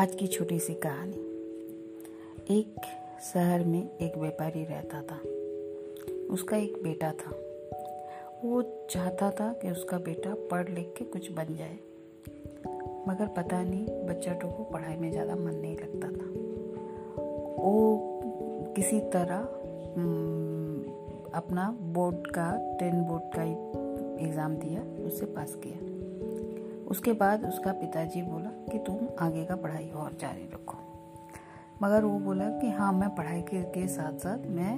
आज की छोटी सी कहानी। एक शहर में एक व्यापारी रहता था। उसका एक बेटा था। वो चाहता था कि उसका बेटा पढ़ लिख के कुछ बन जाए। मगर पता नहीं, बच्चा को पढ़ाई में ज़्यादा मन नहीं लगता था। वो किसी तरह अपना बोर्ड का टेन बोर्ड का एग्ज़ाम दिया उससे पास किया। उसके बाद उसका पिताजी बोला कि तुम आगे का पढ़ाई और जारी रखो। मगर वो बोला कि हाँ मैं पढ़ाई के, के साथ साथ मैं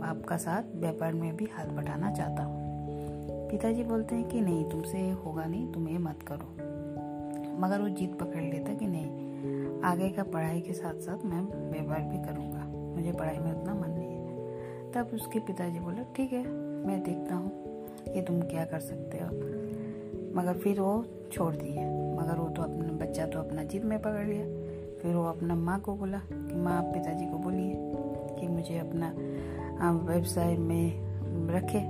आपका साथ व्यापार में भी हाथ बढ़ाना चाहता हूँ। पिताजी बोलते हैं कि नहीं तुमसे होगा नहीं तुम ये मत करो। मगर वो जीत पकड़ लेता कि नहीं आगे का पढ़ाई के साथ साथ मैं व्यापार भी करूँगा। मुझे पढ़ाई में उतना मन नहीं है। तब उसके पिताजी बोले ठीक है मैं देखता हूँ कि तुम क्या कर सकते हो। मगर फिर वो छोड़ दिए। मगर वो तो अपना, बच्चा तो अपना जिद में पकड़ लिया। फिर वो अपना माँ को बोला कि माँ आप पिताजी को बोलिए कि मुझे अपना व्यवसाय में रखे।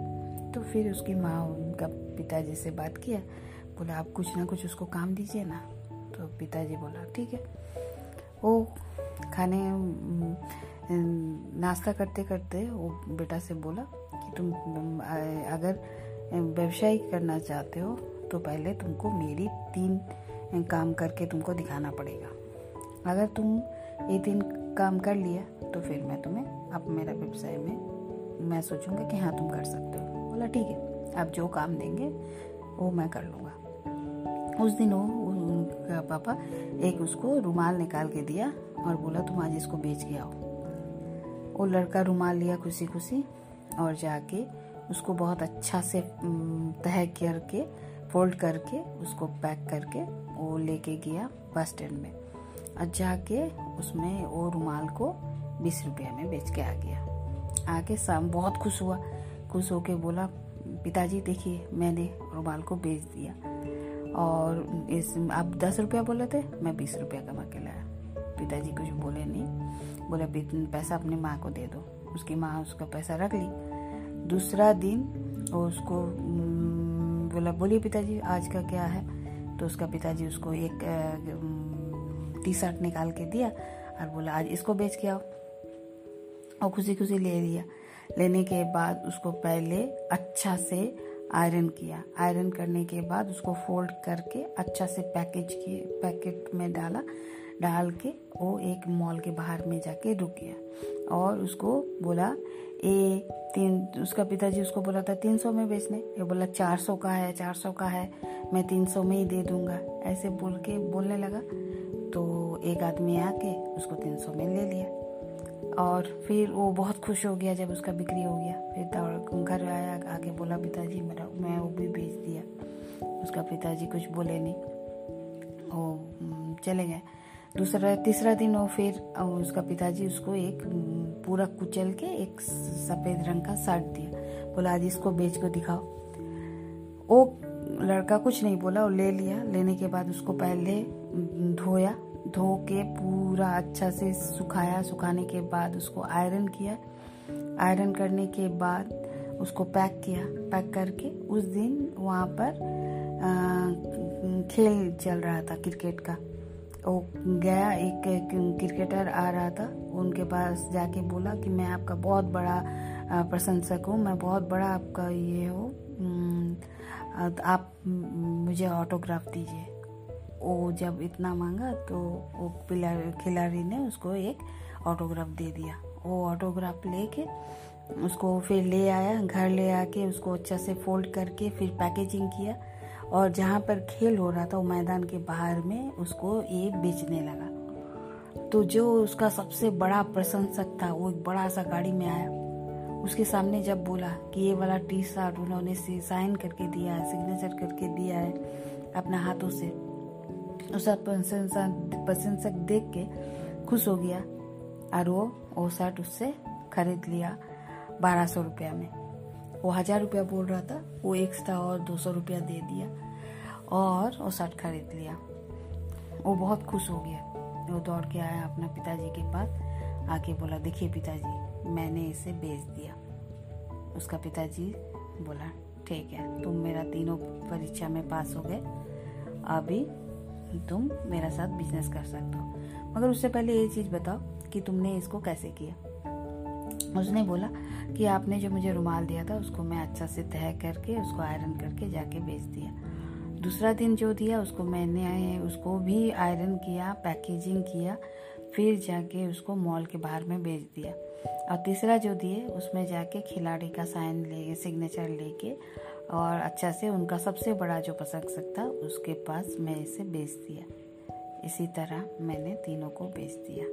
तो फिर उसकी माँ उनका पिताजी से बात किया। बोला, आप कुछ ना कुछ उसको काम दीजिए ना। तो पिताजी बोला, ठीक है। वो खाने नाश्ता करते करते वो बेटा से बोला कि तुम अगर व्यवसाय करना चाहते हो तो पहले तुमको मेरी तीन काम करके तुमको दिखाना पड़ेगा। अगर तुम ये तीन काम कर लिया तो फिर मैं तुम्हें अब मेरा व्यवसाय में, मैं सोचूँगा कि हाँ तुम कर सकते हो। बोला, ठीक है आप जो काम देंगे, वो मैं कर लूँगा। उस दिन वो, उनका पापा एक उसको रुमाल निकाल के दिया और बोला, तुम आज इसको बेच के आओ। वो लड़का रुमाल लिया खुशी खुशी और जाके उसको बहुत अच्छा से तह करके फोल्ड करके, उसको पैक करके, वो लेके गया बस स्टैंड में। और जाके उसमें वो रुमाल को बीस रुपये में बेच के आ गया। आके शाम बहुत खुश हुआ। खुश होके बोला, पिताजी, देखिए, मैंने रुमाल को बेच दिया। और इस, आप दस रुपया बोले थे, मैं बीस रुपया कमा के लाया। पिताजी कुछ बोले नहीं। बोले पैसा अपनी माँ को दे दो। उसकी माँ उसका पैसा रख ली। दूसरा दिन वो उसको बोला, बोलिए पिताजी, आज का क्या है? तो उसका पिताजी उसको एक टी शर्ट निकाल के दिया और बोला, आज इसको बेच के आओ। और खुशी खुशी ले लिया। लेने के बाद उसको पहले अच्छा से आयरन किया। आयरन करने के बाद उसको फोल्ड करके अच्छा से पैकेज किए, पैकेट में डाला, डाल के वो एक मॉल के बाहर में जाके रुक गया। और उसको बोला ए तीन उसका पिताजी उसको बोला था, तीन सौ में बेचने। ये बोला, चार सौ का है, चार सौ का है, मैं तीन सौ में ही दे दूँगा। ऐसे बोल के बोलने लगा। तो एक आदमी आके उसको तीन सौ में ले लिया। और फिर वो बहुत खुश हो गया जब उसका बिक्री हो गया। फिर दौड़ घर आया, आके बोला, पिताजी, मेरा, मैं वो भी बेच दिया। उसका पिताजी कुछ बोले नहीं। वो चले गए। दूसरा, तीसरा दिन वो फिर, उसका पिताजी उसको एक पूरा कुचल के एक सफ़ेद रंग का शर्ट दिया। बोला आज इसको बेच को दिखाओ। वो लड़का कुछ नहीं बोला वो ले लिया। लेने के बाद उसको पहले धोया धो के पूरा अच्छा से सुखाया। सुखाने के बाद उसको आयरन किया। आयरन करने के बाद उसको पैक किया। पैक करके उस दिन वहाँ पर आ, खेल चल रहा था क्रिकेट का। वो गया, एक क्रिकेटर आ रहा था। उनके पास जाके बोला कि मैं आपका बहुत बड़ा प्रशंसक हूँ, मैं बहुत बड़ा आपका ये हूँ। आप मुझे ऑटोग्राफ दीजिए। वो जब इतना मांगा तो वो खिलाड़ी ने उसको एक ऑटोग्राफ दे दिया। वो ऑटोग्राफ लेके उसको फिर ले आया, घर ले आके उसको अच्छा से फोल्ड करके फिर पैकेजिंग किया। और जहाँ पर खेल हो रहा था, वो मैदान के बाहर में उसको ये बेचने लगा। तो जो उसका सबसे बड़ा प्रशंसक था, वो एक बड़ा सा गाड़ी में आया। उसके सामने जब बोला कि ये वाला टी शर्ट उन्होंने साइन करके दिया है, सिग्नेचर करके दिया है अपना हाथों से उसका प्रशंसा, प्रशंसक देख के खुश हो गया और वो वो शर्ट उससे खरीद लिया बारह सौ रुपया में। वो हज़ार रुपया बोल रहा था, वो एक्स्ट्रा और दो सौ रुपया दे दिया। और वो शर्ट खरीद लिया। वो बहुत खुश हो गया। वो दौड़ के आया अपना पिताजी के पास। आके बोला, देखिए पिताजी, मैंने इसे बेच दिया। उसका पिताजी बोला, ठीक है, तुम मेरा तीनों परीक्षा में पास हो गए। अभी तुम मेरा साथ बिज़नेस कर सकते हो। मगर उससे पहले ये चीज़ बताओ कि तुमने इसको कैसे किया? उसने बोला कि आपने जो मुझे रुमाल दिया था, उसको मैं अच्छा से तह करके, उसको आयरन करके जाके बेच दिया। दूसरा दिन जो दिया, उसको मैंने उसको भी आयरन किया पैकेजिंग किया, फिर जाके उसको मॉल के बाहर में बेच दिया। और तीसरा जो दिए, उसमें जाके खिलाड़ी का साइन ले सिग्नेचर लेके और अच्छा से उनका सबसे बड़ा जो प्रशंसक था, उसके पास मैं इसे बेच दिया। इसी तरह मैंने तीनों को बेच दिया।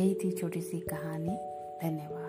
यही थी छोटी सी कहानी। धन्यवाद।